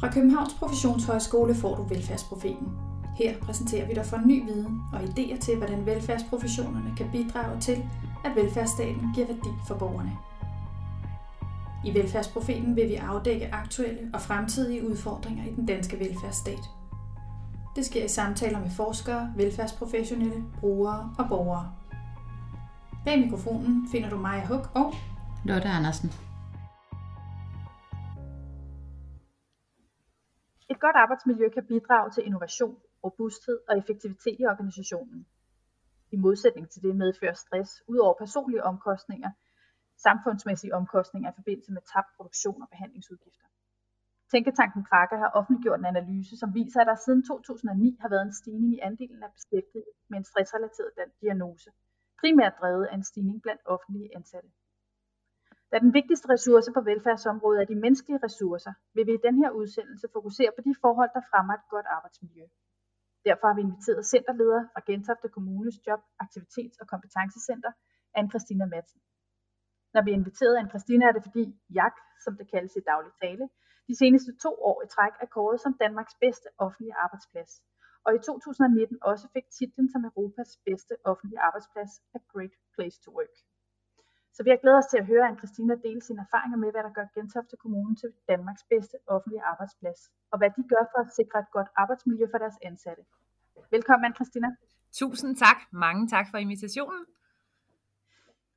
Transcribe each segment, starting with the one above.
Fra Københavns Professionshøjskole får du Velfærdsprofeten. Her præsenterer vi dig for ny viden og idéer til, hvordan velfærdsprofessionerne kan bidrage til, at velfærdsstaten giver værdi for borgerne. I Velfærdsprofeten vil vi afdække aktuelle og fremtidige udfordringer i den danske velfærdsstat. Det sker i samtaler med forskere, velfærdsprofessionelle, brugere og borgere. Bag mikrofonen finder du Maja Huk og Lotte Andersen. Godt arbejdsmiljø kan bidrage til innovation, robusthed og effektivitet i organisationen. I modsætning til det medfører stress, ud over personlige omkostninger, samfundsmæssige omkostninger i forbindelse med tabt produktion og behandlingsudgifter. Tænketanken Kraka har offentliggjort en analyse, som viser, at der siden 2009 har været en stigning i andelen af beskæftigede med en stressrelateret diagnose, primært drevet af en stigning blandt offentlige ansatte. Da den vigtigste ressource på velfærdsområdet er de menneskelige ressourcer, vil vi i den her udsendelse fokusere på de forhold, der fremmer et godt arbejdsmiljø. Derfor har vi inviteret centerleder fra Gentofte Kommunes Job, Aktivitets- og Kompetencecenter, anne Christina Madsen. Når vi er inviteret anne Christina, er det fordi JAK, som det kaldes i daglig tale, de seneste to år i træk er kåret som Danmarks bedste offentlige arbejdsplads, og i 2019 også fik titlen som Europas bedste offentlige arbejdsplads af Great Place to Work. Så vi har glædet os til at høre anne Christina dele sine erfaringer med, hvad der gør Gentofte Kommune til Danmarks bedste offentlige arbejdsplads, og hvad de gør for at sikre et godt arbejdsmiljø for deres ansatte. Velkommen, anne Christina. Tusind tak. Mange tak for invitationen.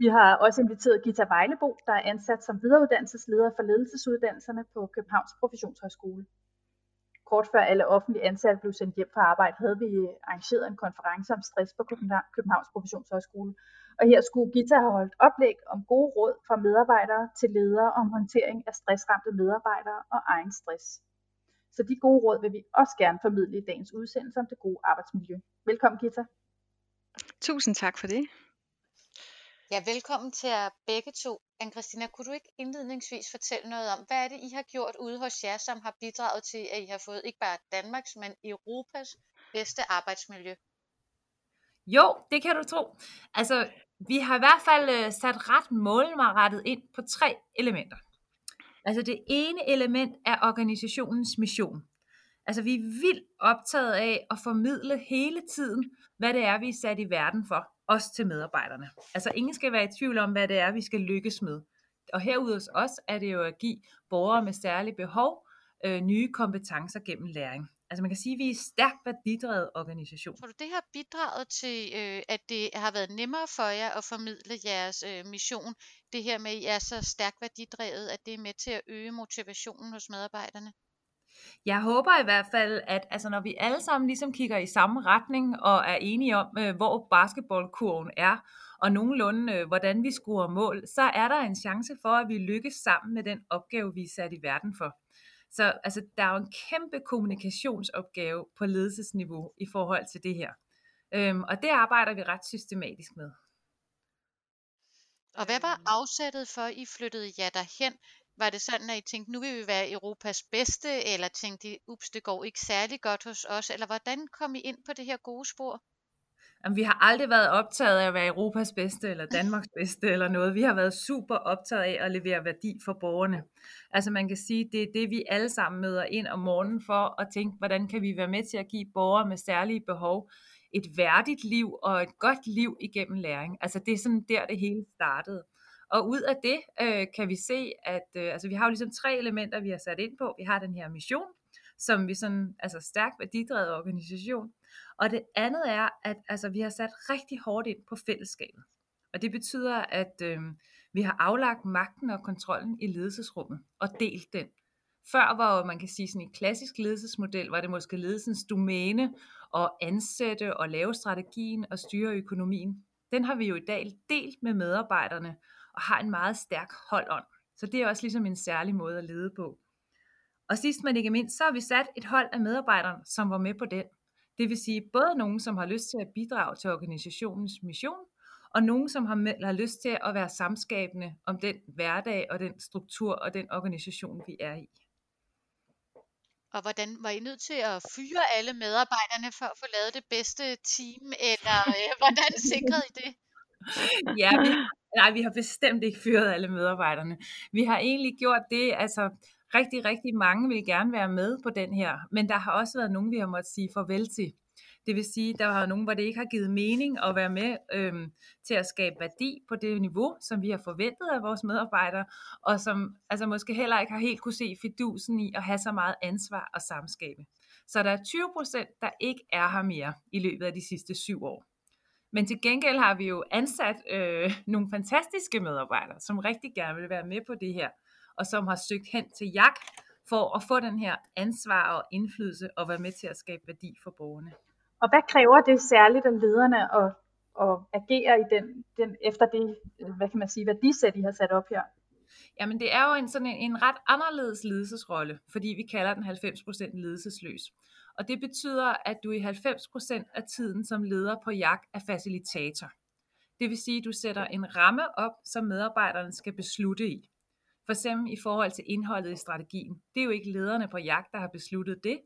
Vi har også inviteret Gita Vejlebo, der er ansat som videreuddannelsesleder for ledelsesudannelserne på Københavns Professionshøjskole. Kort før alle offentlige ansatte blev sendt hjem fra arbejde, havde vi arrangeret en konference om stress på Københavns Professionshøjskole, og her skulle Gita have holdt oplæg om gode råd fra medarbejdere til ledere om håndtering af stressramte medarbejdere og egen stress. Så de gode råd vil vi også gerne formidle i dagens udsendelse om det gode arbejdsmiljø. Velkommen Gita. Tusind tak for det. Ja, velkommen til jer begge to anne Christina, kunne du ikke indledningsvis fortælle noget om, hvad er det, I har gjort ude hos jer, som har bidraget til, at I har fået ikke bare Danmarks, men Europas bedste arbejdsmiljø? Jo, det kan du tro. Altså, vi har i hvert fald øh, sat ret målrettet ind på tre elementer. Altså det ene element er organisationens mission. Altså vi er vildt optaget af at formidle hele tiden, hvad det er, vi er sat i verden for, også til medarbejderne. Altså ingen skal være i tvivl om, hvad det er, vi skal lykkes med. Og herude hos os er det jo at give borgere med særlige behov øh, nye kompetencer gennem læring. Altså man kan sige, at vi er en stærkt værdidrevet organisation. Tror du, det har bidraget til, øh, at det har været nemmere for jer at formidle jeres øh, mission? Det her med, at I er så stærkt værdidrevet, at det er med til at øge motivationen hos medarbejderne? Jeg håber i hvert fald, at altså, når vi alle sammen ligesom kigger i samme retning og er enige om, øh, hvor basketballkurven er, og nogenlunde, øh, hvordan vi scorer mål, så er der en chance for, at vi lykkes sammen med den opgave, vi er sat i verden for. Så altså, der er jo en kæmpe kommunikationsopgave på ledelsesniveau i forhold til det her. Øhm, og det arbejder vi ret systematisk med. Og hvad var afsættet for, at I flyttede jer derhen? Var det sådan, at I tænkte, nu vil vi være Europas bedste, eller tænkte I, ups, det går ikke særlig godt hos os, eller hvordan kom I ind på det her gode spor? Jamen, vi har aldrig været optaget af at være Europas bedste eller Danmarks bedste eller noget. Vi har været super optaget af at levere værdi for borgerne. Altså man kan sige, det er det, vi alle sammen møder ind om morgenen for at tænke, hvordan kan vi være med til at give borgere med særlige behov et værdigt liv og et godt liv igennem læring. Altså det er sådan der, det hele startede. Og ud af det øh, kan vi se, at øh, altså, vi har jo ligesom tre elementer, vi har sat ind på. Vi har den her mission, som vi sådan, altså stærk værdidrevet organisation. Og det andet er, at altså, vi har sat rigtig hårdt ind på fællesskabet. Og det betyder, at øh, vi har aflagt magten og kontrollen i ledelsesrummet og delt den. Før var man kan sige sådan en klassisk ledelsesmodel, var det måske ledelsens domæne at ansætte og lave strategien og styre økonomien. Den har vi jo i dag delt med medarbejderne og har en meget stærk holdånd. Så det er også ligesom en særlig måde at lede på. Og sidst men ikke mindst, så har vi sat et hold af medarbejdere, som var med på den. Det vil sige både nogen, som har lyst til at bidrage til organisationens mission, og nogen, som har, har lyst til at være samskabende om den hverdag og den struktur og den organisation, vi er i. Og hvordan var I nødt til at fyre alle medarbejderne for at få lavet det bedste team, eller øh, hvordan sikrede I det? Ja, vi, nej, vi har bestemt ikke fyret alle medarbejderne. Vi har egentlig gjort det, altså rigtig, rigtig mange vil gerne være med på den her, men der har også været nogen, vi har måttet sige farvel til. Det vil sige, der har nogen, hvor det ikke har givet mening at være med øhm, til at skabe værdi på det niveau, som vi har forventet af vores medarbejdere, og som altså måske heller ikke har helt kunne se fidusen i at have så meget ansvar og samskabe. Så der er 20 procent, der ikke er her mere i løbet af de sidste syv år. Men til gengæld har vi jo ansat øh, nogle fantastiske medarbejdere, som rigtig gerne vil være med på det her, og som har søgt hen til JAK for at få den her ansvar og indflydelse og være med til at skabe værdi for borgerne. Og hvad kræver det særligt af lederne at, at agere i den, den, efter det, hvad kan man sige, værdisæt, I har sat op her? Jamen det er jo en, sådan en, en ret anderledes ledelsesrolle, fordi vi kalder den 90% ledelsesløs. Og det betyder, at du i 90% af tiden som leder på jagt er facilitator. Det vil sige, at du sætter en ramme op, som medarbejderne skal beslutte i. For eksempel i forhold til indholdet i strategien. Det er jo ikke lederne på jagt, der har besluttet det.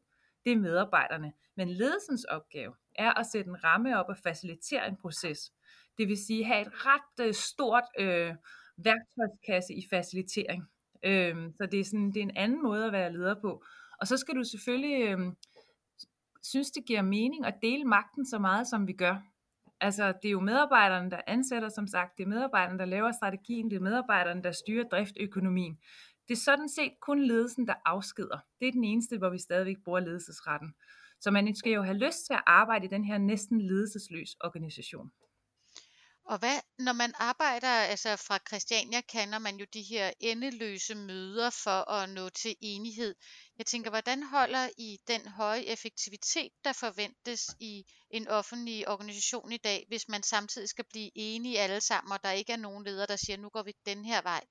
Det er medarbejderne. Men ledelsens opgave er at sætte en ramme op og facilitere en proces. Det vil sige have et ret øh, stort øh, værktøjskasse i facilitering. Øh, så det er, sådan, det er en anden måde at være leder på. Og så skal du selvfølgelig øh, synes, det giver mening at dele magten så meget, som vi gør. Altså, det er jo medarbejderne, der ansætter, som sagt. Det er medarbejderne, der laver strategien. Det er medarbejderne, der styrer driftøkonomien. Det er sådan set kun ledelsen, der afskeder. Det er den eneste, hvor vi stadigvæk bruger ledelsesretten. Så man skal jo have lyst til at arbejde i den her næsten ledelsesløs organisation. Og hvad, når man arbejder, altså fra Christiania kender man jo de her endeløse møder for at nå til enighed. Jeg tænker, hvordan holder I den høje effektivitet, der forventes i en offentlig organisation i dag, hvis man samtidig skal blive enige alle sammen, og der ikke er nogen leder, der siger, nu går vi den her vej?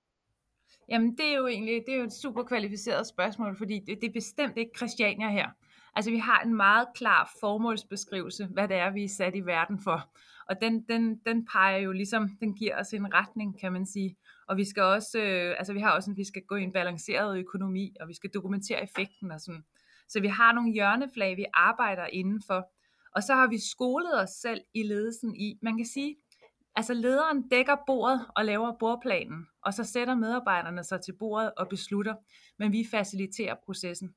Jamen det er jo egentlig det er jo et super kvalificeret spørgsmål, fordi det, det er bestemt ikke Christiania her. Altså vi har en meget klar formålsbeskrivelse, hvad det er, vi er sat i verden for. Og den, den, den peger jo ligesom, den giver os en retning, kan man sige. Og vi skal også, øh, altså vi har også, vi skal gå i en balanceret økonomi, og vi skal dokumentere effekten og sådan. Så vi har nogle hjørneflag, vi arbejder indenfor. Og så har vi skolet os selv i ledelsen i, man kan sige, altså lederen dækker bordet og laver bordplanen, og så sætter medarbejderne sig til bordet og beslutter, men vi faciliterer processen.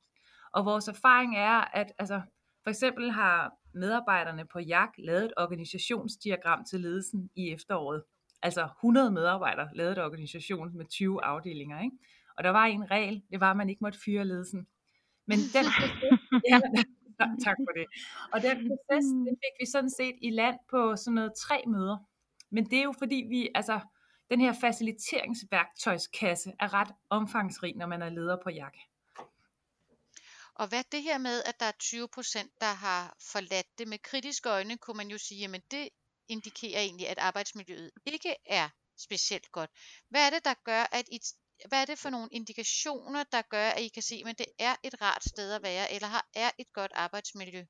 Og vores erfaring er, at altså, for eksempel har medarbejderne på JAK lavet et organisationsdiagram til ledelsen i efteråret. Altså 100 medarbejdere lavede et organisation med 20 afdelinger. Ikke? Og der var en regel, det var, at man ikke måtte fyre ledelsen. Men den ja, tak for det. Og den proces, den fik vi sådan set i land på sådan noget tre møder. Men det er jo fordi vi, altså, den her faciliteringsværktøjskasse er ret omfangsrig, når man er leder på JAK. Og hvad det her med, at der er 20 procent, der har forladt det med kritiske øjne, kunne man jo sige, jamen det indikerer egentlig, at arbejdsmiljøet ikke er specielt godt. Hvad er det, der gør, at I, hvad er det for nogle indikationer, der gør, at I kan se, at det er et rart sted at være, eller har, er et godt arbejdsmiljø?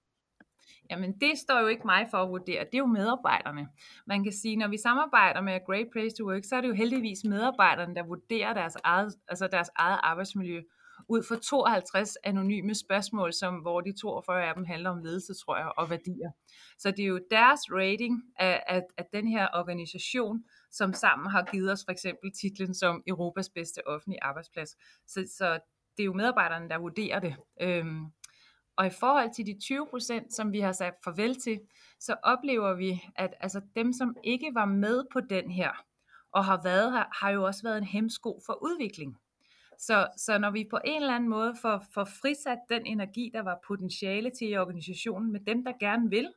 Jamen det står jo ikke mig for at vurdere, det er jo medarbejderne. Man kan sige, når vi samarbejder med Great Place to Work, så er det jo heldigvis medarbejderne, der vurderer deres eget, altså deres eget arbejdsmiljø ud fra 52 anonyme spørgsmål, som, hvor de 42 af dem handler om ledelse, tror jeg, og værdier. Så det er jo deres rating af, af, af den her organisation, som sammen har givet os for eksempel titlen som Europas bedste offentlige arbejdsplads. Så, så det er jo medarbejderne, der vurderer det. Øhm, og i forhold til de 20 procent, som vi har sagt farvel til, så oplever vi, at altså dem, som ikke var med på den her, og har været her, har jo også været en hemsko for udvikling. Så, så når vi på en eller anden måde får, får frisat den energi, der var potentiale til i organisationen med dem, der gerne vil,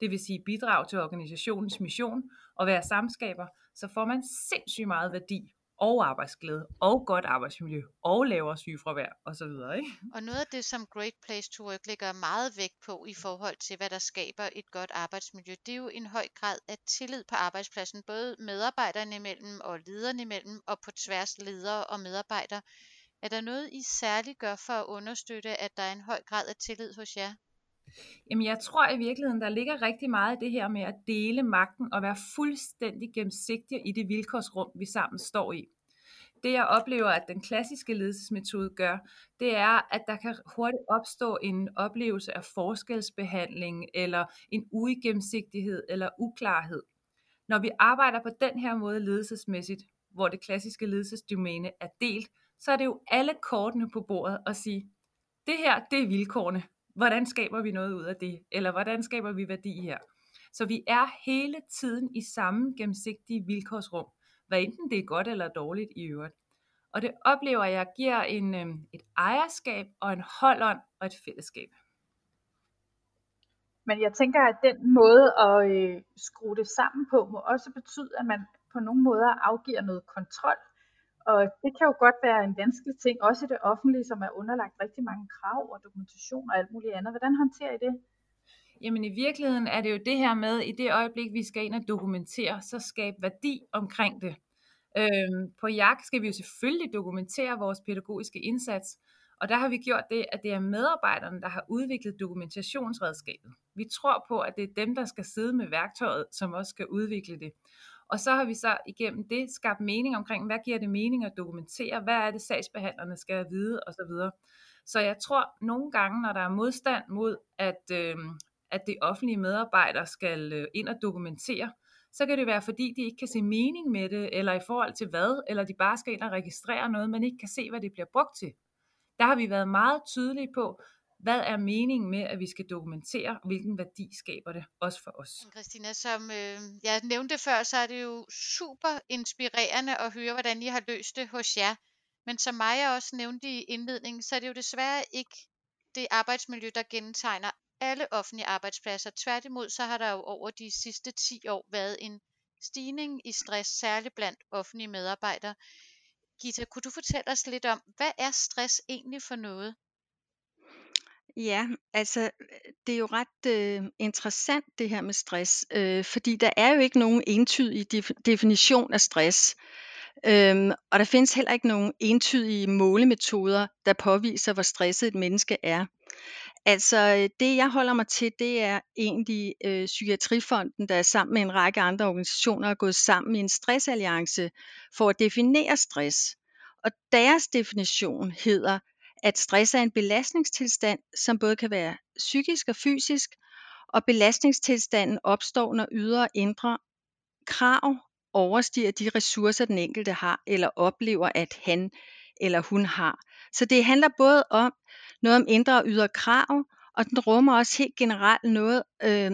det vil sige bidrage til organisationens mission og være samskaber, så får man sindssygt meget værdi og arbejdsglæde, og godt arbejdsmiljø, og lavere sygefravær osv. Ikke? Og noget af det, som Great Place to Work lægger meget vægt på i forhold til, hvad der skaber et godt arbejdsmiljø, det er jo en høj grad af tillid på arbejdspladsen, både medarbejderne imellem og lederne imellem, og på tværs ledere og medarbejdere. Er der noget, I særligt gør for at understøtte, at der er en høj grad af tillid hos jer? Jamen jeg tror i virkeligheden, der ligger rigtig meget i det her med at dele magten og være fuldstændig gennemsigtig i det vilkårsrum, vi sammen står i. Det jeg oplever, at den klassiske ledelsesmetode gør, det er, at der kan hurtigt opstå en oplevelse af forskelsbehandling, eller en uigennemsigtighed eller uklarhed. Når vi arbejder på den her måde ledelsesmæssigt, hvor det klassiske ledelsesdomæne er delt, så er det jo alle kortene på bordet at sige, det her, det er vilkårene. Hvordan skaber vi noget ud af det? Eller hvordan skaber vi værdi her? Så vi er hele tiden i samme gennemsigtige vilkårsrum, hvad enten det er godt eller dårligt i øvrigt. Og det oplever jeg giver en, øhm, et ejerskab og en holdånd og et fællesskab. Men jeg tænker, at den måde at øh, skrue det sammen på, må også betyde, at man på nogle måder afgiver noget kontrol. Og det kan jo godt være en vanskelig ting, også i det offentlige, som er underlagt rigtig mange krav og dokumentation og alt muligt andet. Hvordan håndterer I det? Jamen i virkeligheden er det jo det her med, i det øjeblik, vi skal ind og dokumentere, så skabe værdi omkring det. Øhm, på jagt skal vi jo selvfølgelig dokumentere vores pædagogiske indsats, og der har vi gjort det, at det er medarbejderne, der har udviklet dokumentationsredskabet. Vi tror på, at det er dem, der skal sidde med værktøjet, som også skal udvikle det. Og så har vi så igennem det skabt mening omkring, hvad giver det mening at dokumentere, hvad er det sagsbehandlerne skal vide osv. Så jeg tror nogle gange, når der er modstand mod, at, øh, at det offentlige medarbejdere skal øh, ind og dokumentere, så kan det være, fordi de ikke kan se mening med det, eller i forhold til hvad, eller de bare skal ind og registrere noget, men ikke kan se, hvad det bliver brugt til. Der har vi været meget tydelige på, hvad er meningen med, at vi skal dokumentere, hvilken værdi skaber det, også for os. Christina, som øh, jeg nævnte før, så er det jo super inspirerende at høre, hvordan I har løst det hos jer. Men som mig også nævnte i indledningen, så er det jo desværre ikke det arbejdsmiljø, der gentegner alle offentlige arbejdspladser. Tværtimod så har der jo over de sidste 10 år været en stigning i stress, særligt blandt offentlige medarbejdere. Gita, kunne du fortælle os lidt om, hvad er stress egentlig for noget? Ja, altså det er jo ret øh, interessant det her med stress, øh, fordi der er jo ikke nogen entydig def- definition af stress. Øhm, og der findes heller ikke nogen entydige målemetoder, der påviser, hvor stresset et menneske er. Altså øh, det jeg holder mig til, det er egentlig øh, Psykiatrifonden, der sammen med en række andre organisationer er gået sammen i en stressalliance for at definere stress. Og deres definition hedder, at stress er en belastningstilstand, som både kan være psykisk og fysisk, og belastningstilstanden opstår, når ydre og indre krav overstiger de ressourcer, den enkelte har, eller oplever, at han eller hun har. Så det handler både om noget om indre og ydre krav, og den rummer også helt generelt noget, øh,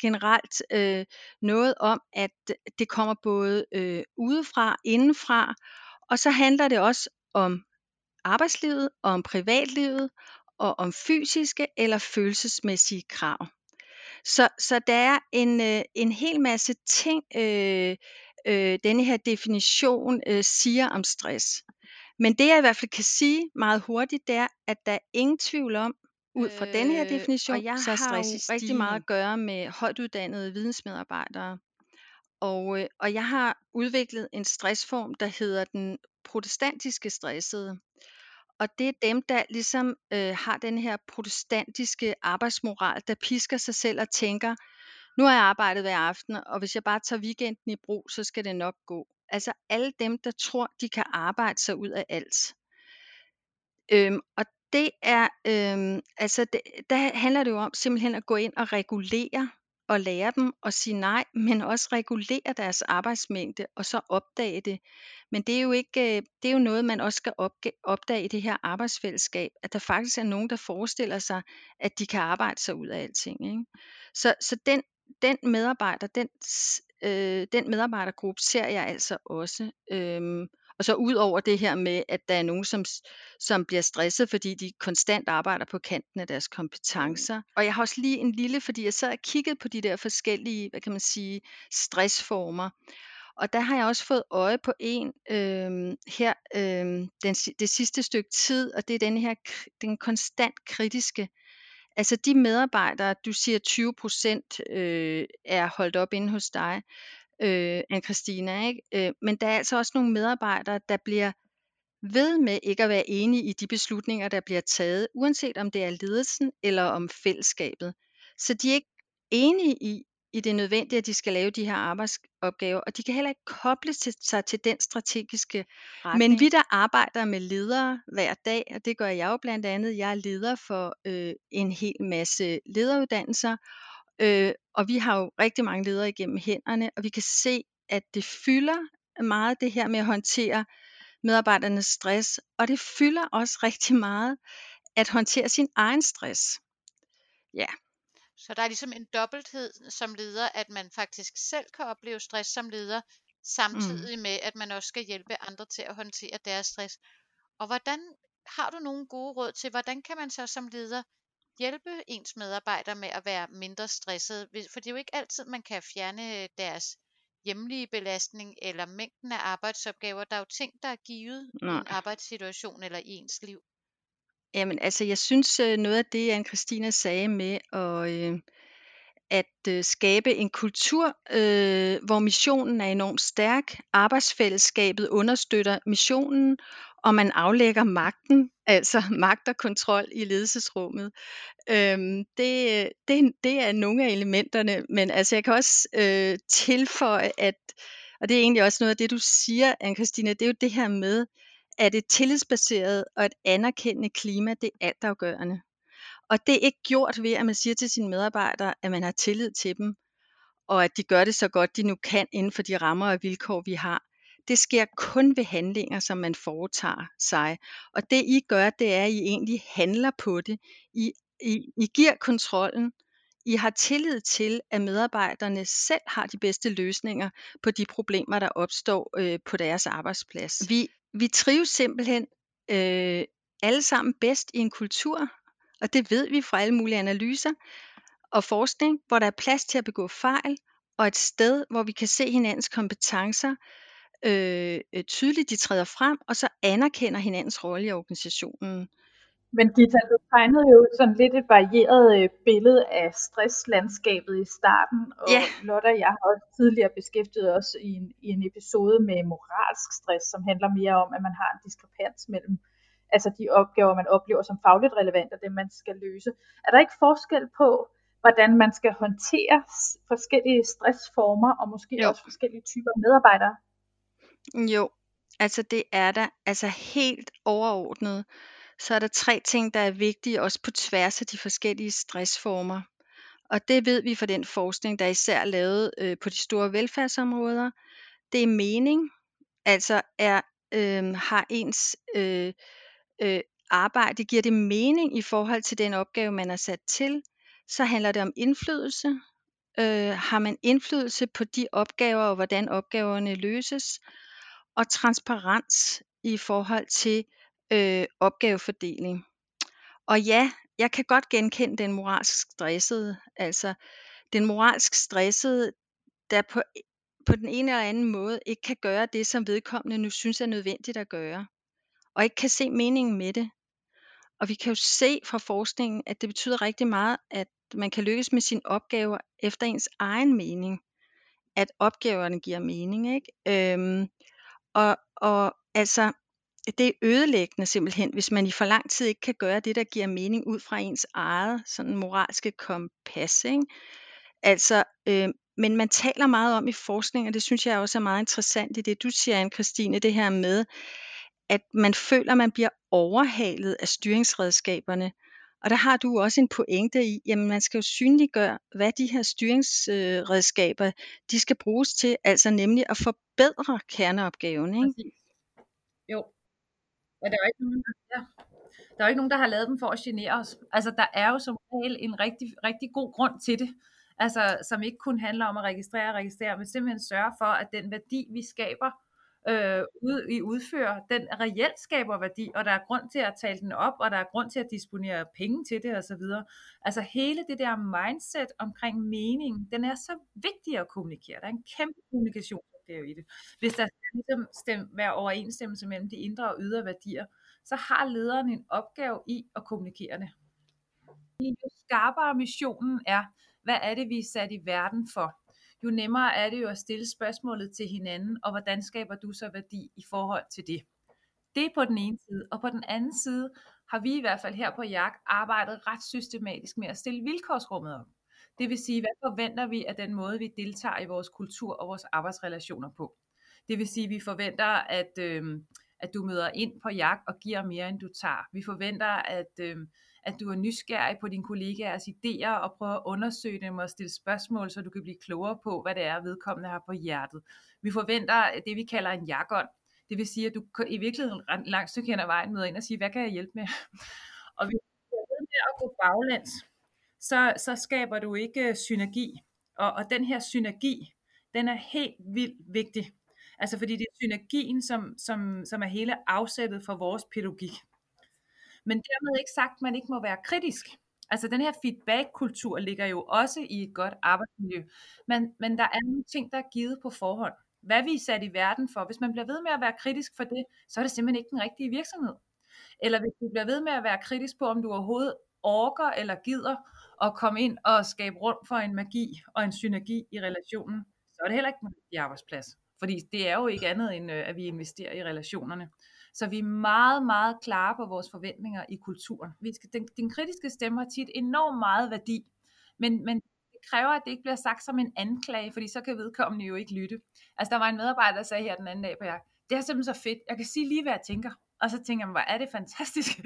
generelt øh, noget om, at det kommer både øh, udefra, indenfra, og så handler det også om arbejdslivet, og om privatlivet, og om fysiske eller følelsesmæssige krav. Så, så der er en, øh, en hel masse ting, øh, øh, denne her definition øh, siger om stress. Men det jeg i hvert fald kan sige meget hurtigt, det er, at der er ingen tvivl om, ud fra øh, denne her definition, jeg så er stress har rigtig meget at gøre med højt uddannede vidensmedarbejdere. Og, øh, og jeg har udviklet en stressform, der hedder den protestantiske stressede. Og det er dem, der ligesom øh, har den her protestantiske arbejdsmoral, der pisker sig selv og tænker, nu har jeg arbejdet hver aften, og hvis jeg bare tager weekenden i brug, så skal det nok gå. Altså alle dem, der tror, de kan arbejde sig ud af alt. Øhm, og det er, øhm, altså det, der handler det jo om simpelthen at gå ind og regulere og lære dem at sige nej, men også regulere deres arbejdsmængde og så opdage det. Men det er jo ikke, øh, det er jo noget, man også skal opdage i det her arbejdsfællesskab, at der faktisk er nogen, der forestiller sig, at de kan arbejde sig ud af alting. Ikke? Så, så den, den medarbejder, den, øh, den medarbejdergruppe ser jeg altså også. Øhm, og så ud over det her med, at der er nogen, som, som bliver stresset, fordi de konstant arbejder på kanten af deres kompetencer. Og jeg har også lige en lille, fordi jeg sad og kiggede på de der forskellige, hvad kan man sige, stressformer. Og der har jeg også fået øje på en øh, her øh, den, det sidste stykke tid, og det er den her den konstant kritiske. Altså de medarbejdere, du siger 20 procent øh, er holdt op inde hos dig, øh, anne Christina. Ikke? Øh, men der er altså også nogle medarbejdere, der bliver ved med ikke at være enige i de beslutninger, der bliver taget, uanset om det er ledelsen eller om fællesskabet. Så de er ikke enige i, i det nødvendige, at de skal lave de her arbejdsopgaver, og de kan heller ikke koble sig til den strategiske retning. Men vi, der arbejder med ledere hver dag, og det gør jeg jo blandt andet, jeg er leder for øh, en hel masse lederuddannelser, Øh, og vi har jo rigtig mange ledere igennem hænderne, og vi kan se, at det fylder meget det her med at håndtere medarbejdernes stress, og det fylder også rigtig meget at håndtere sin egen stress. Ja. Så der er ligesom en dobbelthed som leder, at man faktisk selv kan opleve stress som leder, samtidig mm. med, at man også skal hjælpe andre til at håndtere deres stress. Og hvordan har du nogle gode råd til, hvordan kan man så som leder hjælpe ens medarbejdere med at være mindre stresset? For det er jo ikke altid, man kan fjerne deres hjemlige belastning eller mængden af arbejdsopgaver. Der er jo ting, der er givet Nej. i en arbejdssituation eller i ens liv. Jamen altså, jeg synes øh, noget af det, Anne Christina sagde med at, øh, at øh, skabe en kultur, øh, hvor missionen er enormt stærk, arbejdsfællesskabet understøtter missionen, og man aflægger magten, altså magt og kontrol i ledelsesrummet. Øhm, det, det, det er nogle af elementerne, men altså jeg kan også øh, tilføje, at, og det er egentlig også noget af det, du siger, Anne-Christine, det er jo det her med, at et tillidsbaseret og et anerkendende klima, det er altafgørende. Og det er ikke gjort ved, at man siger til sine medarbejdere, at man har tillid til dem, og at de gør det så godt, de nu kan inden for de rammer og vilkår, vi har. Det sker kun ved handlinger, som man foretager sig. Og det I gør, det er, at I egentlig handler på det. I, I, I giver kontrollen. I har tillid til, at medarbejderne selv har de bedste løsninger på de problemer, der opstår øh, på deres arbejdsplads. Vi, vi trives simpelthen øh, alle sammen bedst i en kultur, og det ved vi fra alle mulige analyser og forskning, hvor der er plads til at begå fejl, og et sted, hvor vi kan se hinandens kompetencer øh, øh, tydeligt, de træder frem, og så anerkender hinandens rolle i organisationen. Men Gita, du tegnede jo sådan lidt et varieret øh, billede af stresslandskabet i starten, og ja. Lotte og jeg har også tidligere beskæftiget os i en, i en episode med moralsk stress, som handler mere om, at man har en diskrepans mellem altså de opgaver, man oplever som fagligt relevant, og det man skal løse. Er der ikke forskel på, hvordan man skal håndtere forskellige stressformer, og måske jo. også forskellige typer medarbejdere? Jo, altså det er der. Altså helt overordnet, så er der tre ting, der er vigtige, også på tværs af de forskellige stressformer. Og det ved vi fra den forskning, der er især lavet øh, på de store velfærdsområder. Det er mening, altså er øh, har ens øh, øh, arbejde, giver det mening i forhold til den opgave, man er sat til. Så handler det om indflydelse. Øh, har man indflydelse på de opgaver og hvordan opgaverne løses? Og transparens i forhold til øh, opgavefordeling. Og ja, jeg kan godt genkende den moralsk stressede. Altså den moralsk stressede, der på, på den ene eller anden måde ikke kan gøre det, som vedkommende nu synes er nødvendigt at gøre. Og ikke kan se meningen med det. Og vi kan jo se fra forskningen, at det betyder rigtig meget, at man kan lykkes med sine opgaver efter ens egen mening. At opgaverne giver mening. Ikke? Øhm, og, og altså, det er ødelæggende simpelthen, hvis man i for lang tid ikke kan gøre det, der giver mening ud fra ens eget sådan moralske kompas. Ikke? Altså, øh, men man taler meget om i forskning, og det synes jeg også er meget interessant i det, du siger, anne Christine, det her med, at man føler, man bliver overhalet af styringsredskaberne. Og der har du også en pointe i, at man skal jo synliggøre, hvad de her styringsredskaber, de skal bruges til, altså nemlig at forbedre kerneopgaven. Ikke? Jo, Ja, der er ikke nogen, ja. Der er ikke nogen, der har lavet dem for at genere os. Altså, der er jo som regel en rigtig, rigtig god grund til det. Altså, som ikke kun handler om at registrere og registrere, men simpelthen sørge for, at den værdi, vi skaber, øh, ud, i udfører, den reelt skaber værdi, og der er grund til at tale den op, og der er grund til at disponere penge til det osv. Altså hele det der mindset omkring mening, den er så vigtig at kommunikere. Der er en kæmpe kommunikation opgave i det. Hvis der skal ligesom stemme, være overensstemmelse mellem de indre og ydre værdier, så har lederen en opgave i at kommunikere det. Jo skarpere missionen er, hvad er det, vi er sat i verden for? Jo nemmere er det jo at stille spørgsmålet til hinanden, og hvordan skaber du så værdi i forhold til det? Det er på den ene side. Og på den anden side har vi i hvert fald her på JAG arbejdet ret systematisk med at stille vilkårsrummet op. Det vil sige, hvad forventer vi af den måde, vi deltager i vores kultur og vores arbejdsrelationer på? Det vil sige, at vi forventer, at, øh, at du møder ind på jagt og giver mere, end du tager. Vi forventer, at, øh, at du er nysgerrig på dine kollegaers idéer og prøver at undersøge dem og stille spørgsmål, så du kan blive klogere på, hvad det er, vedkommende har på hjertet. Vi forventer det, vi kalder en jagånd. Det vil sige, at du i virkeligheden langt stykke hen ad vejen møder ind og siger, hvad kan jeg hjælpe med? Og hvis du er ved med at gå baglands, så, så skaber du ikke øh, synergi. Og, og den her synergi, den er helt vildt vigtig. Altså fordi det er synergien, som, som, som er hele afsættet for vores pædagogik. Men dermed ikke sagt, at man ikke må være kritisk. Altså den her feedback-kultur ligger jo også i et godt arbejdsmiljø. Men, men der er nogle ting, der er givet på forhånd. Hvad vi er sat i verden for. Hvis man bliver ved med at være kritisk for det, så er det simpelthen ikke den rigtige virksomhed. Eller hvis du bliver ved med at være kritisk på, om du overhovedet orker eller gider at komme ind og skabe rum for en magi og en synergi i relationen, så er det heller ikke en rigtige arbejdsplads. Fordi det er jo ikke andet end, øh, at vi investerer i relationerne. Så vi er meget, meget klare på vores forventninger i kulturen. Vi skal, den, den kritiske stemme har tit enormt meget værdi, men, men det kræver, at det ikke bliver sagt som en anklage, fordi så kan vedkommende jo ikke lytte. Altså der var en medarbejder, der sagde her den anden dag på jer, det er simpelthen så fedt, jeg kan sige lige, hvad jeg tænker. Og så tænker jeg, hvor er det fantastisk.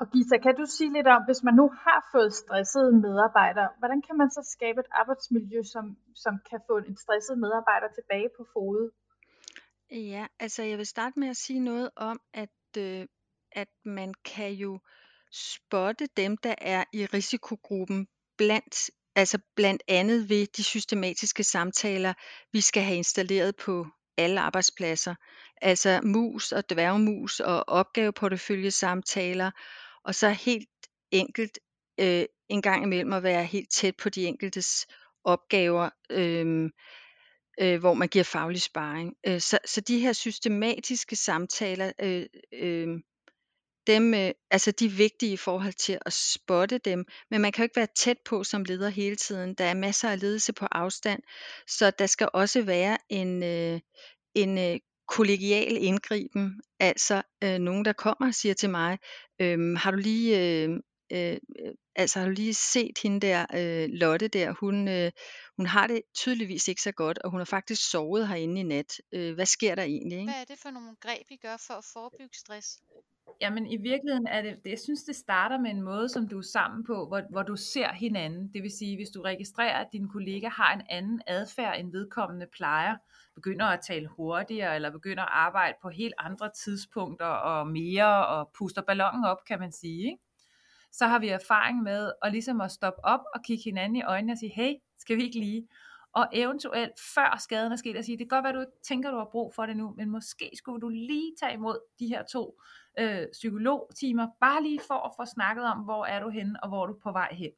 Og Gita, kan du sige lidt om, hvis man nu har fået stressede medarbejdere, hvordan kan man så skabe et arbejdsmiljø, som, som kan få en stresset medarbejder tilbage på fodet? Ja, altså jeg vil starte med at sige noget om, at, øh, at man kan jo spotte dem, der er i risikogruppen blandt, altså blandt andet ved de systematiske samtaler, vi skal have installeret på alle arbejdspladser. Altså mus og dværgmus og opgaveporteføljesamtaler, og så helt enkelt øh, en gang imellem at være helt tæt på de enkeltes opgaver, øh, øh, hvor man giver faglig sparring. Øh, så, så de her systematiske samtaler, øh, øh, dem, øh, altså de er vigtige i forhold til at spotte dem, men man kan jo ikke være tæt på som leder hele tiden. Der er masser af ledelse på afstand, så der skal også være en, øh, en øh, kollegial indgriben, altså øh, nogen, der kommer og siger til mig, øh, har du lige øh, øh, altså har du lige set hende der, øh, Lotte der, hun, øh, hun har det tydeligvis ikke så godt, og hun har faktisk sovet herinde i nat. Øh, hvad sker der egentlig? Ikke? Hvad er det for nogle greb, I gør for at forebygge stress? Jamen i virkeligheden er det, det, jeg synes det starter med en måde, som du er sammen på, hvor, hvor du ser hinanden. Det vil sige, hvis du registrerer, at din kollega har en anden adfærd end vedkommende plejer, begynder at tale hurtigere, eller begynder at arbejde på helt andre tidspunkter og mere, og puster ballonen op, kan man sige. Ikke? Så har vi erfaring med at ligesom at stoppe op og kigge hinanden i øjnene og sige, hey, skal vi ikke lige? Og eventuelt før skaden er sket, at sige, det kan godt være, du ikke tænker, du har brug for det nu, men måske skulle du lige tage imod de her to øh, psykologtimer, bare lige for at få snakket om, hvor er du henne, og hvor er du på vej hen.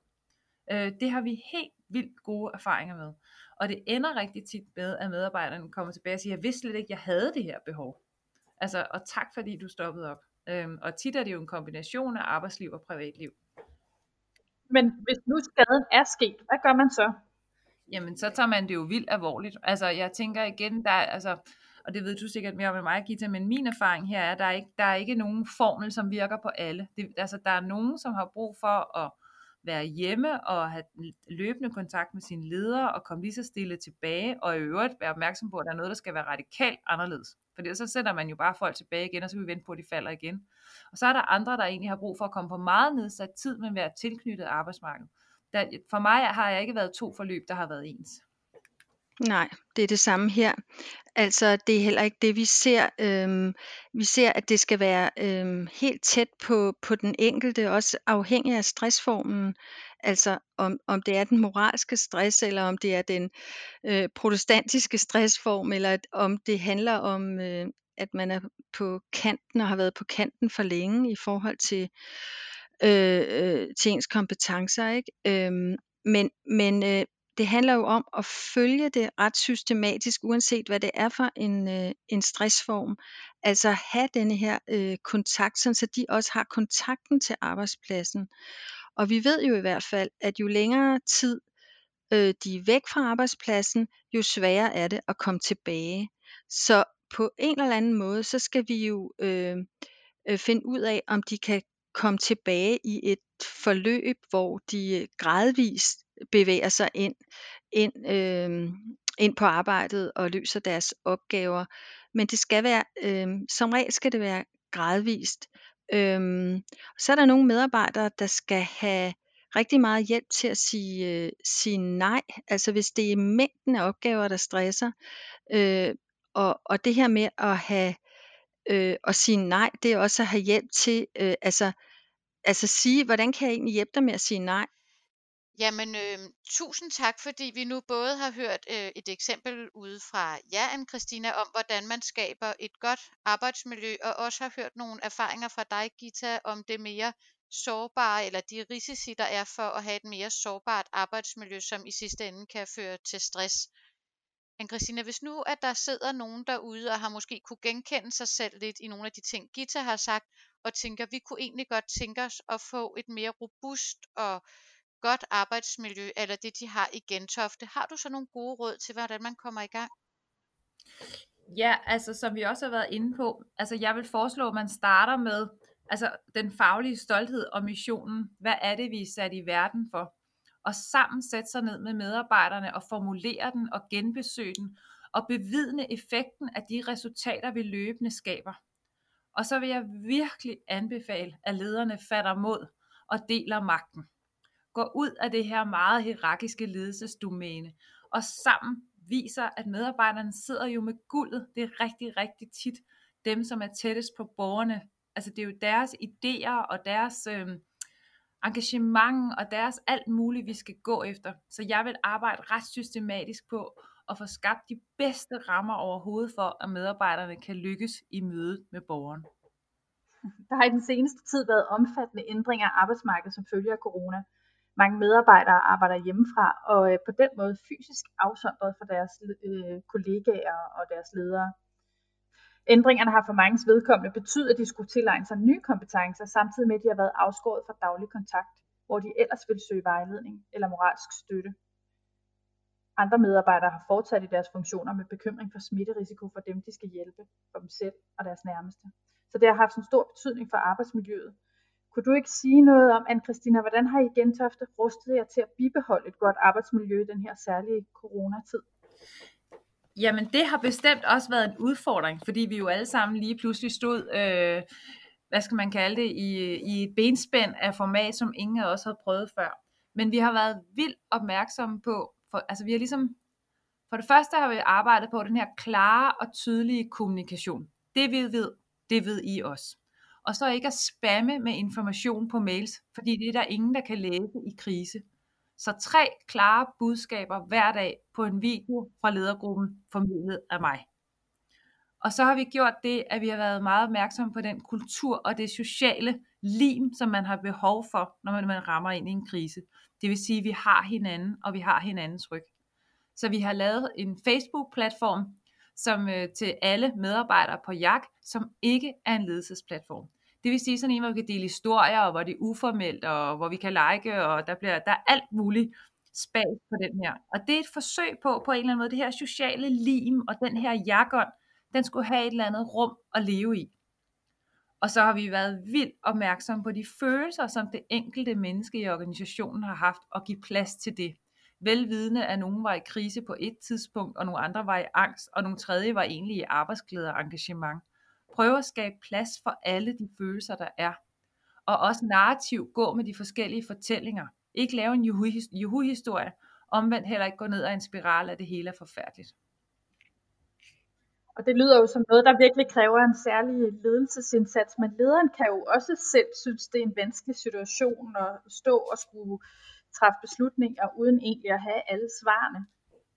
Øh, det har vi helt vildt gode erfaringer med. Og det ender rigtig tit med, at medarbejderne kommer tilbage og siger, jeg vidste slet ikke, jeg havde det her behov. Altså, og tak fordi du stoppede op. Øhm, og tit er det jo en kombination af arbejdsliv og privatliv. Men hvis nu skaden er sket, hvad gør man så? Jamen, så tager man det jo vildt alvorligt. Altså, jeg tænker igen, der er, altså, og det ved du sikkert mere om end mig, Gita, men min erfaring her er, at der er ikke, der er ikke nogen formel, som virker på alle. Det, altså, der er nogen, som har brug for at være hjemme og have løbende kontakt med sine ledere og komme lige så stille tilbage, og i øvrigt være opmærksom på, at der er noget, der skal være radikalt anderledes. For så sender man jo bare folk tilbage igen, og så vil vi vente på, at de falder igen. Og så er der andre, der egentlig har brug for at komme på meget nedsat tid, men være tilknyttet arbejdsmarkedet. Der, for mig har jeg ikke været to forløb, der har været ens. Nej, det er det samme her. Altså, det er heller ikke det, vi ser. Øhm, vi ser, at det skal være øhm, helt tæt på, på den enkelte, også afhængig af stressformen. Altså, om, om det er den moralske stress, eller om det er den øh, protestantiske stressform, eller om det handler om, øh, at man er på kanten og har været på kanten for længe i forhold til, øh, øh, til ens kompetencer. Ikke? Øhm, men men øh, det handler jo om at følge det ret systematisk, uanset hvad det er for en, øh, en stressform. Altså have denne her øh, kontakt, så de også har kontakten til arbejdspladsen. Og vi ved jo i hvert fald, at jo længere tid øh, de er væk fra arbejdspladsen, jo sværere er det at komme tilbage. Så på en eller anden måde, så skal vi jo øh, øh, finde ud af, om de kan komme tilbage i et forløb, hvor de øh, gradvist bevæger sig ind, ind, øh, ind på arbejdet og løser deres opgaver. Men det skal være, øh, som regel skal det være gradvist. Øh, så er der nogle medarbejdere, der skal have rigtig meget hjælp til at sige, øh, sige nej. Altså hvis det er mængden af opgaver, der stresser, øh, og, og det her med at have øh, at sige nej, det er også at have hjælp til, øh, altså, altså sige, hvordan kan jeg egentlig hjælpe dig med at sige nej? Jamen, øh, tusind tak, fordi vi nu både har hørt øh, et eksempel ude fra jer, anne Christina, om hvordan man skaber et godt arbejdsmiljø, og også har hørt nogle erfaringer fra dig, Gita, om det mere sårbare, eller de risici, der er for at have et mere sårbart arbejdsmiljø, som i sidste ende kan føre til stress. anne Christina, hvis nu, at der sidder nogen derude, og har måske kunne genkende sig selv lidt i nogle af de ting, Gita har sagt, og tænker, vi kunne egentlig godt tænke os at få et mere robust og godt arbejdsmiljø, eller det de har i Gentofte. Har du så nogle gode råd til, hvordan man kommer i gang? Ja, altså som vi også har været inde på, altså jeg vil foreslå, at man starter med altså den faglige stolthed og missionen. Hvad er det, vi er sat i verden for? Og sammen sætte sig ned med medarbejderne og formulere den og genbesøge den og bevidne effekten af de resultater, vi løbende skaber. Og så vil jeg virkelig anbefale, at lederne fatter mod og deler magten går ud af det her meget hierarkiske ledelsesdomæne, og sammen viser, at medarbejderne sidder jo med guldet. Det er rigtig, rigtig tit dem, som er tættest på borgerne. Altså det er jo deres idéer og deres øh, engagement og deres alt muligt, vi skal gå efter. Så jeg vil arbejde ret systematisk på at få skabt de bedste rammer overhovedet for, at medarbejderne kan lykkes i mødet med borgeren. Der har i den seneste tid været omfattende ændringer af arbejdsmarkedet som følge af corona. Mange medarbejdere arbejder hjemmefra og øh, på den måde fysisk afsondret fra deres øh, kollegaer og deres ledere. Ændringerne har for mange vedkommende betydet, at de skulle tilegne sig nye kompetencer, samtidig med at de har været afskåret fra daglig kontakt, hvor de ellers ville søge vejledning eller moralsk støtte. Andre medarbejdere har fortsat i deres funktioner med bekymring for smitterisiko for dem, de skal hjælpe, for dem selv og deres nærmeste. Så det har haft en stor betydning for arbejdsmiljøet, kunne du ikke sige noget om, anne Christina, hvordan har I Gentofte rustet jer til at bibeholde et godt arbejdsmiljø i den her særlige coronatid? Jamen det har bestemt også været en udfordring, fordi vi jo alle sammen lige pludselig stod, øh, hvad skal man kalde det, i, i et benspænd af format, som ingen af os havde prøvet før. Men vi har været vildt opmærksomme på, for, altså vi har ligesom, for det første har vi arbejdet på den her klare og tydelige kommunikation. Det vi ved, det ved I også og så ikke at spamme med information på mails, fordi det er der ingen, der kan læse i krise. Så tre klare budskaber hver dag på en video fra ledergruppen formidlet af mig. Og så har vi gjort det, at vi har været meget opmærksomme på den kultur og det sociale lim, som man har behov for, når man, man rammer ind i en krise. Det vil sige, at vi har hinanden, og vi har hinandens ryg. Så vi har lavet en Facebook-platform, som øh, til alle medarbejdere på JAK, som ikke er en ledelsesplatform. Det vil sige sådan en, hvor vi kan dele historier, og hvor det er uformelt, og hvor vi kan like, og der, bliver, der er alt muligt spag på den her. Og det er et forsøg på, på en eller anden måde, det her sociale lim, og den her jakon, den skulle have et eller andet rum at leve i. Og så har vi været vildt opmærksomme på de følelser, som det enkelte menneske i organisationen har haft, og give plads til det. Velvidende, at nogen var i krise på et tidspunkt, og nogle andre var i angst, og nogle tredje var egentlig i arbejdsglæde og engagement. Prøve at skabe plads for alle de følelser, der er. Og også narrativ gå med de forskellige fortællinger. Ikke lave en juhu-historie, omvendt heller ikke gå ned ad en spiral af det hele er forfærdeligt. Og det lyder jo som noget, der virkelig kræver en særlig ledelsesindsats, men lederen kan jo også selv synes, det er en vanskelig situation at stå og skulle træffe beslutninger, uden egentlig at have alle svarene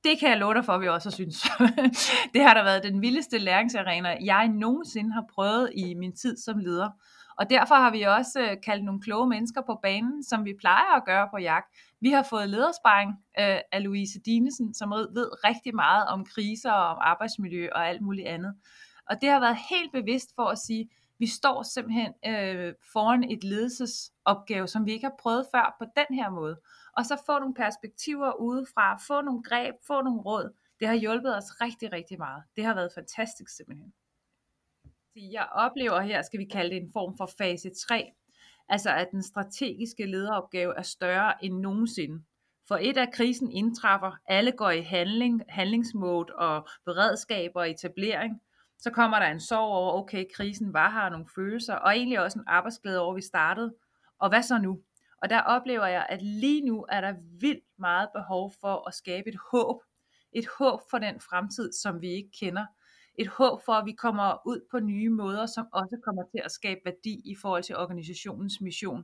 det kan jeg love dig for, at vi også synes. det har der været den vildeste læringsarena, jeg nogensinde har prøvet i min tid som leder. Og derfor har vi også øh, kaldt nogle kloge mennesker på banen, som vi plejer at gøre på jagt. Vi har fået ledersparing øh, af Louise Dinesen, som ved rigtig meget om kriser og om arbejdsmiljø og alt muligt andet. Og det har været helt bevidst for at sige, vi står simpelthen øh, foran et ledelsesopgave, som vi ikke har prøvet før på den her måde og så få nogle perspektiver udefra, få nogle greb, få nogle råd. Det har hjulpet os rigtig, rigtig meget. Det har været fantastisk simpelthen. Jeg oplever her, skal vi kalde det en form for fase 3, altså at den strategiske lederopgave er større end nogensinde. For et af krisen indtræffer, alle går i handling, handlingsmode og beredskab og etablering. Så kommer der en sorg over, okay, krisen var her, og nogle følelser, og egentlig også en arbejdsglæde over, vi startede. Og hvad så nu? Og der oplever jeg, at lige nu er der vildt meget behov for at skabe et håb. Et håb for den fremtid, som vi ikke kender. Et håb for, at vi kommer ud på nye måder, som også kommer til at skabe værdi i forhold til organisationens mission.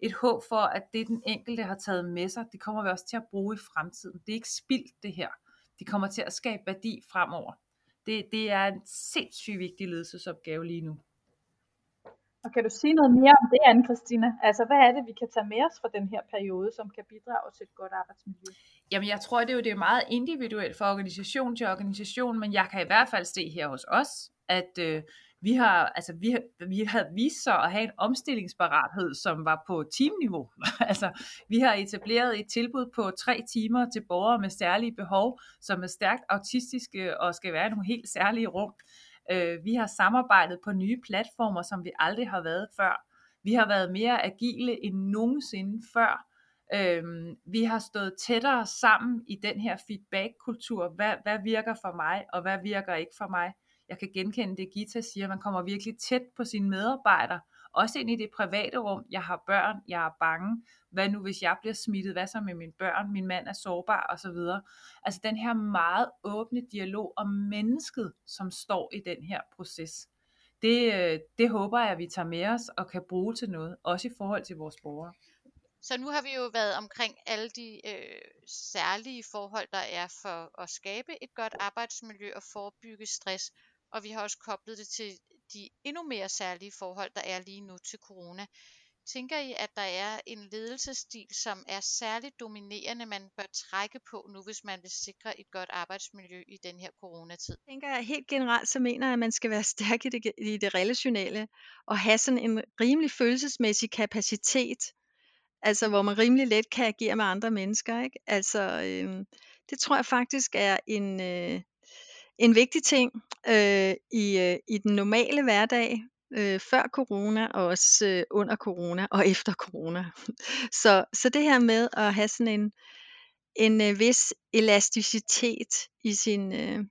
Et håb for, at det den enkelte har taget med sig, det kommer vi også til at bruge i fremtiden. Det er ikke spildt det her. Det kommer til at skabe værdi fremover. Det, det er en sindssygt vigtig ledelsesopgave lige nu. Og kan du sige noget mere om det, anne Christina? Altså, hvad er det, vi kan tage med os fra den her periode, som kan bidrage til et godt arbejdsmiljø? Jamen, jeg tror, det er jo det er meget individuelt fra organisation til organisation, men jeg kan i hvert fald se her hos os, at øh, vi har, altså, vi, vi har vist sig at have en omstillingsparathed, som var på teamniveau. altså, vi har etableret et tilbud på tre timer til borgere med særlige behov, som er stærkt autistiske og skal være i nogle helt særlige rum. Øh, vi har samarbejdet på nye platformer, som vi aldrig har været før. Vi har været mere agile end nogensinde før. Øhm, vi har stået tættere sammen i den her feedback-kultur. Hvad, hvad virker for mig, og hvad virker ikke for mig? Jeg kan genkende det, Gita siger. Man kommer virkelig tæt på sine medarbejdere. Også ind i det private rum. Jeg har børn, jeg er bange. Hvad nu, hvis jeg bliver smittet? Hvad så med mine børn? Min mand er sårbar osv. Altså den her meget åbne dialog om mennesket, som står i den her proces. Det, øh, det håber jeg, at vi tager med os og kan bruge til noget, også i forhold til vores borgere. Så nu har vi jo været omkring alle de øh, særlige forhold, der er for at skabe et godt arbejdsmiljø og forebygge stress. Og vi har også koblet det til de endnu mere særlige forhold, der er lige nu til corona. Tænker I, at der er en ledelsesstil, som er særligt dominerende, man bør trække på nu, hvis man vil sikre et godt arbejdsmiljø i den her coronatid? Jeg tænker jeg helt generelt, så mener jeg, at man skal være stærk i det, i det relationelle, og have sådan en rimelig følelsesmæssig kapacitet, altså hvor man rimelig let kan agere med andre mennesker. Ikke? Altså, øh, det tror jeg faktisk er en, øh, en vigtig ting øh, i, øh, i den normale hverdag, øh, før corona og også øh, under corona og efter corona. Så, så det her med at have sådan en, en øh, vis elasticitet i sin, øh,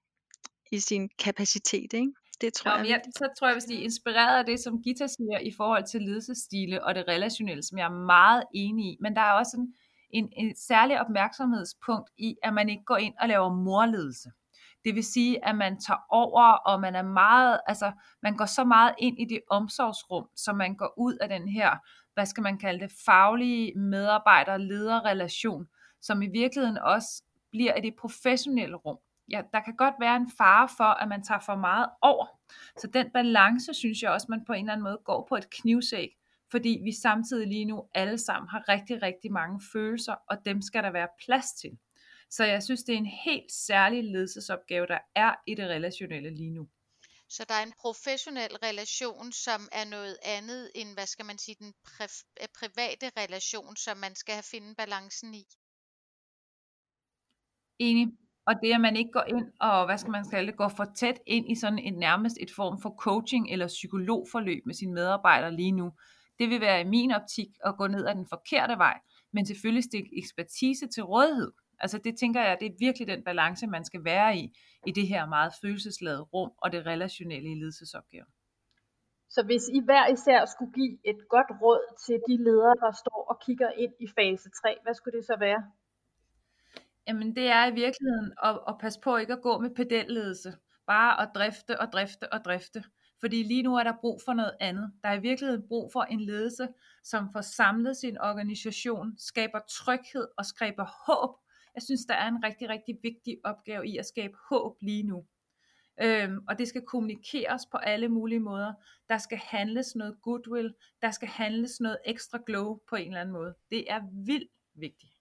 i sin kapacitet, ikke? Det tror Nå, jeg, jeg, så tror jeg, hvis de er inspireret af det, som Gita siger i forhold til ledelsesstile og det relationelle, som jeg er meget enig i. Men der er også en, en, en særlig opmærksomhedspunkt i, at man ikke går ind og laver morledelse. Det vil sige, at man tager over, og man er meget, altså man går så meget ind i det omsorgsrum, så man går ud af den her, hvad skal man kalde det, faglige medarbejder-lederrelation, som i virkeligheden også bliver i det professionelle rum. Ja, der kan godt være en fare for, at man tager for meget over. Så den balance, synes jeg også, man på en eller anden måde går på et knivsæg, fordi vi samtidig lige nu alle sammen har rigtig, rigtig mange følelser, og dem skal der være plads til. Så jeg synes, det er en helt særlig ledelsesopgave, der er i det relationelle lige nu. Så der er en professionel relation, som er noget andet end, hvad skal man sige, den pri- private relation, som man skal have finde balancen i. Enig. Og det, at man ikke går ind og, hvad skal man kalde det, går for tæt ind i sådan en nærmest et form for coaching eller psykologforløb med sine medarbejdere lige nu, det vil være i min optik at gå ned ad den forkerte vej, men selvfølgelig stikke ekspertise til rådighed. Altså det tænker jeg, det er virkelig den balance, man skal være i, i det her meget følelsesladede rum og det relationelle i ledelsesopgaven. Så hvis I hver især skulle give et godt råd til de ledere, der står og kigger ind i fase 3, hvad skulle det så være? Jamen det er i virkeligheden at, at passe på ikke at gå med pedelledelse. Bare at drifte og drifte og drifte. Fordi lige nu er der brug for noget andet. Der er i virkeligheden brug for en ledelse, som får samlet sin organisation, skaber tryghed og skaber håb jeg synes, der er en rigtig, rigtig vigtig opgave i at skabe håb lige nu. Øhm, og det skal kommunikeres på alle mulige måder. Der skal handles noget goodwill, der skal handles noget ekstra glow på en eller anden måde. Det er vildt vigtigt.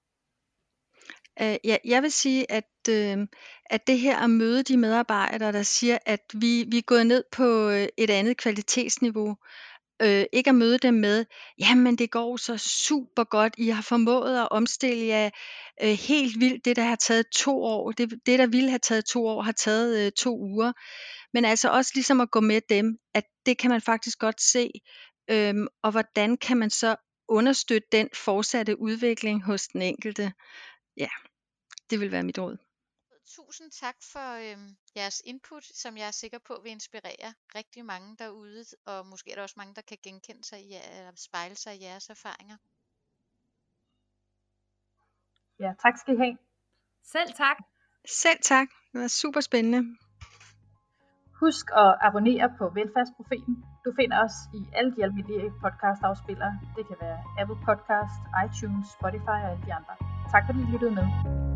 Uh, ja, jeg vil sige, at, uh, at det her at møde de medarbejdere, der siger, at vi, vi er gået ned på øh, et andet kvalitetsniveau, øh, ikke at møde dem med, jamen det går så super godt, I har formået at omstille jer øh, helt vildt, det der har taget to år, det, det der ville have taget to år, har taget øh, to uger. Men altså også ligesom at gå med dem, at det kan man faktisk godt se, øh, og hvordan kan man så understøtte den fortsatte udvikling hos den enkelte. Ja, det vil være mit råd. Tusind tak for øhm, jeres input, som jeg er sikker på vil inspirere rigtig mange derude, og måske er der også mange, der kan genkende sig i, eller spejle sig i jeres erfaringer. Ja, tak skal I have. Selv tak. Selv tak. Det var super spændende. Husk at abonnere på Velfærdsprofeten. Du finder os i alle de almindelige podcast-afspillere. Det kan være Apple Podcast, iTunes, Spotify og alle de andre. Tak fordi I lyttede med.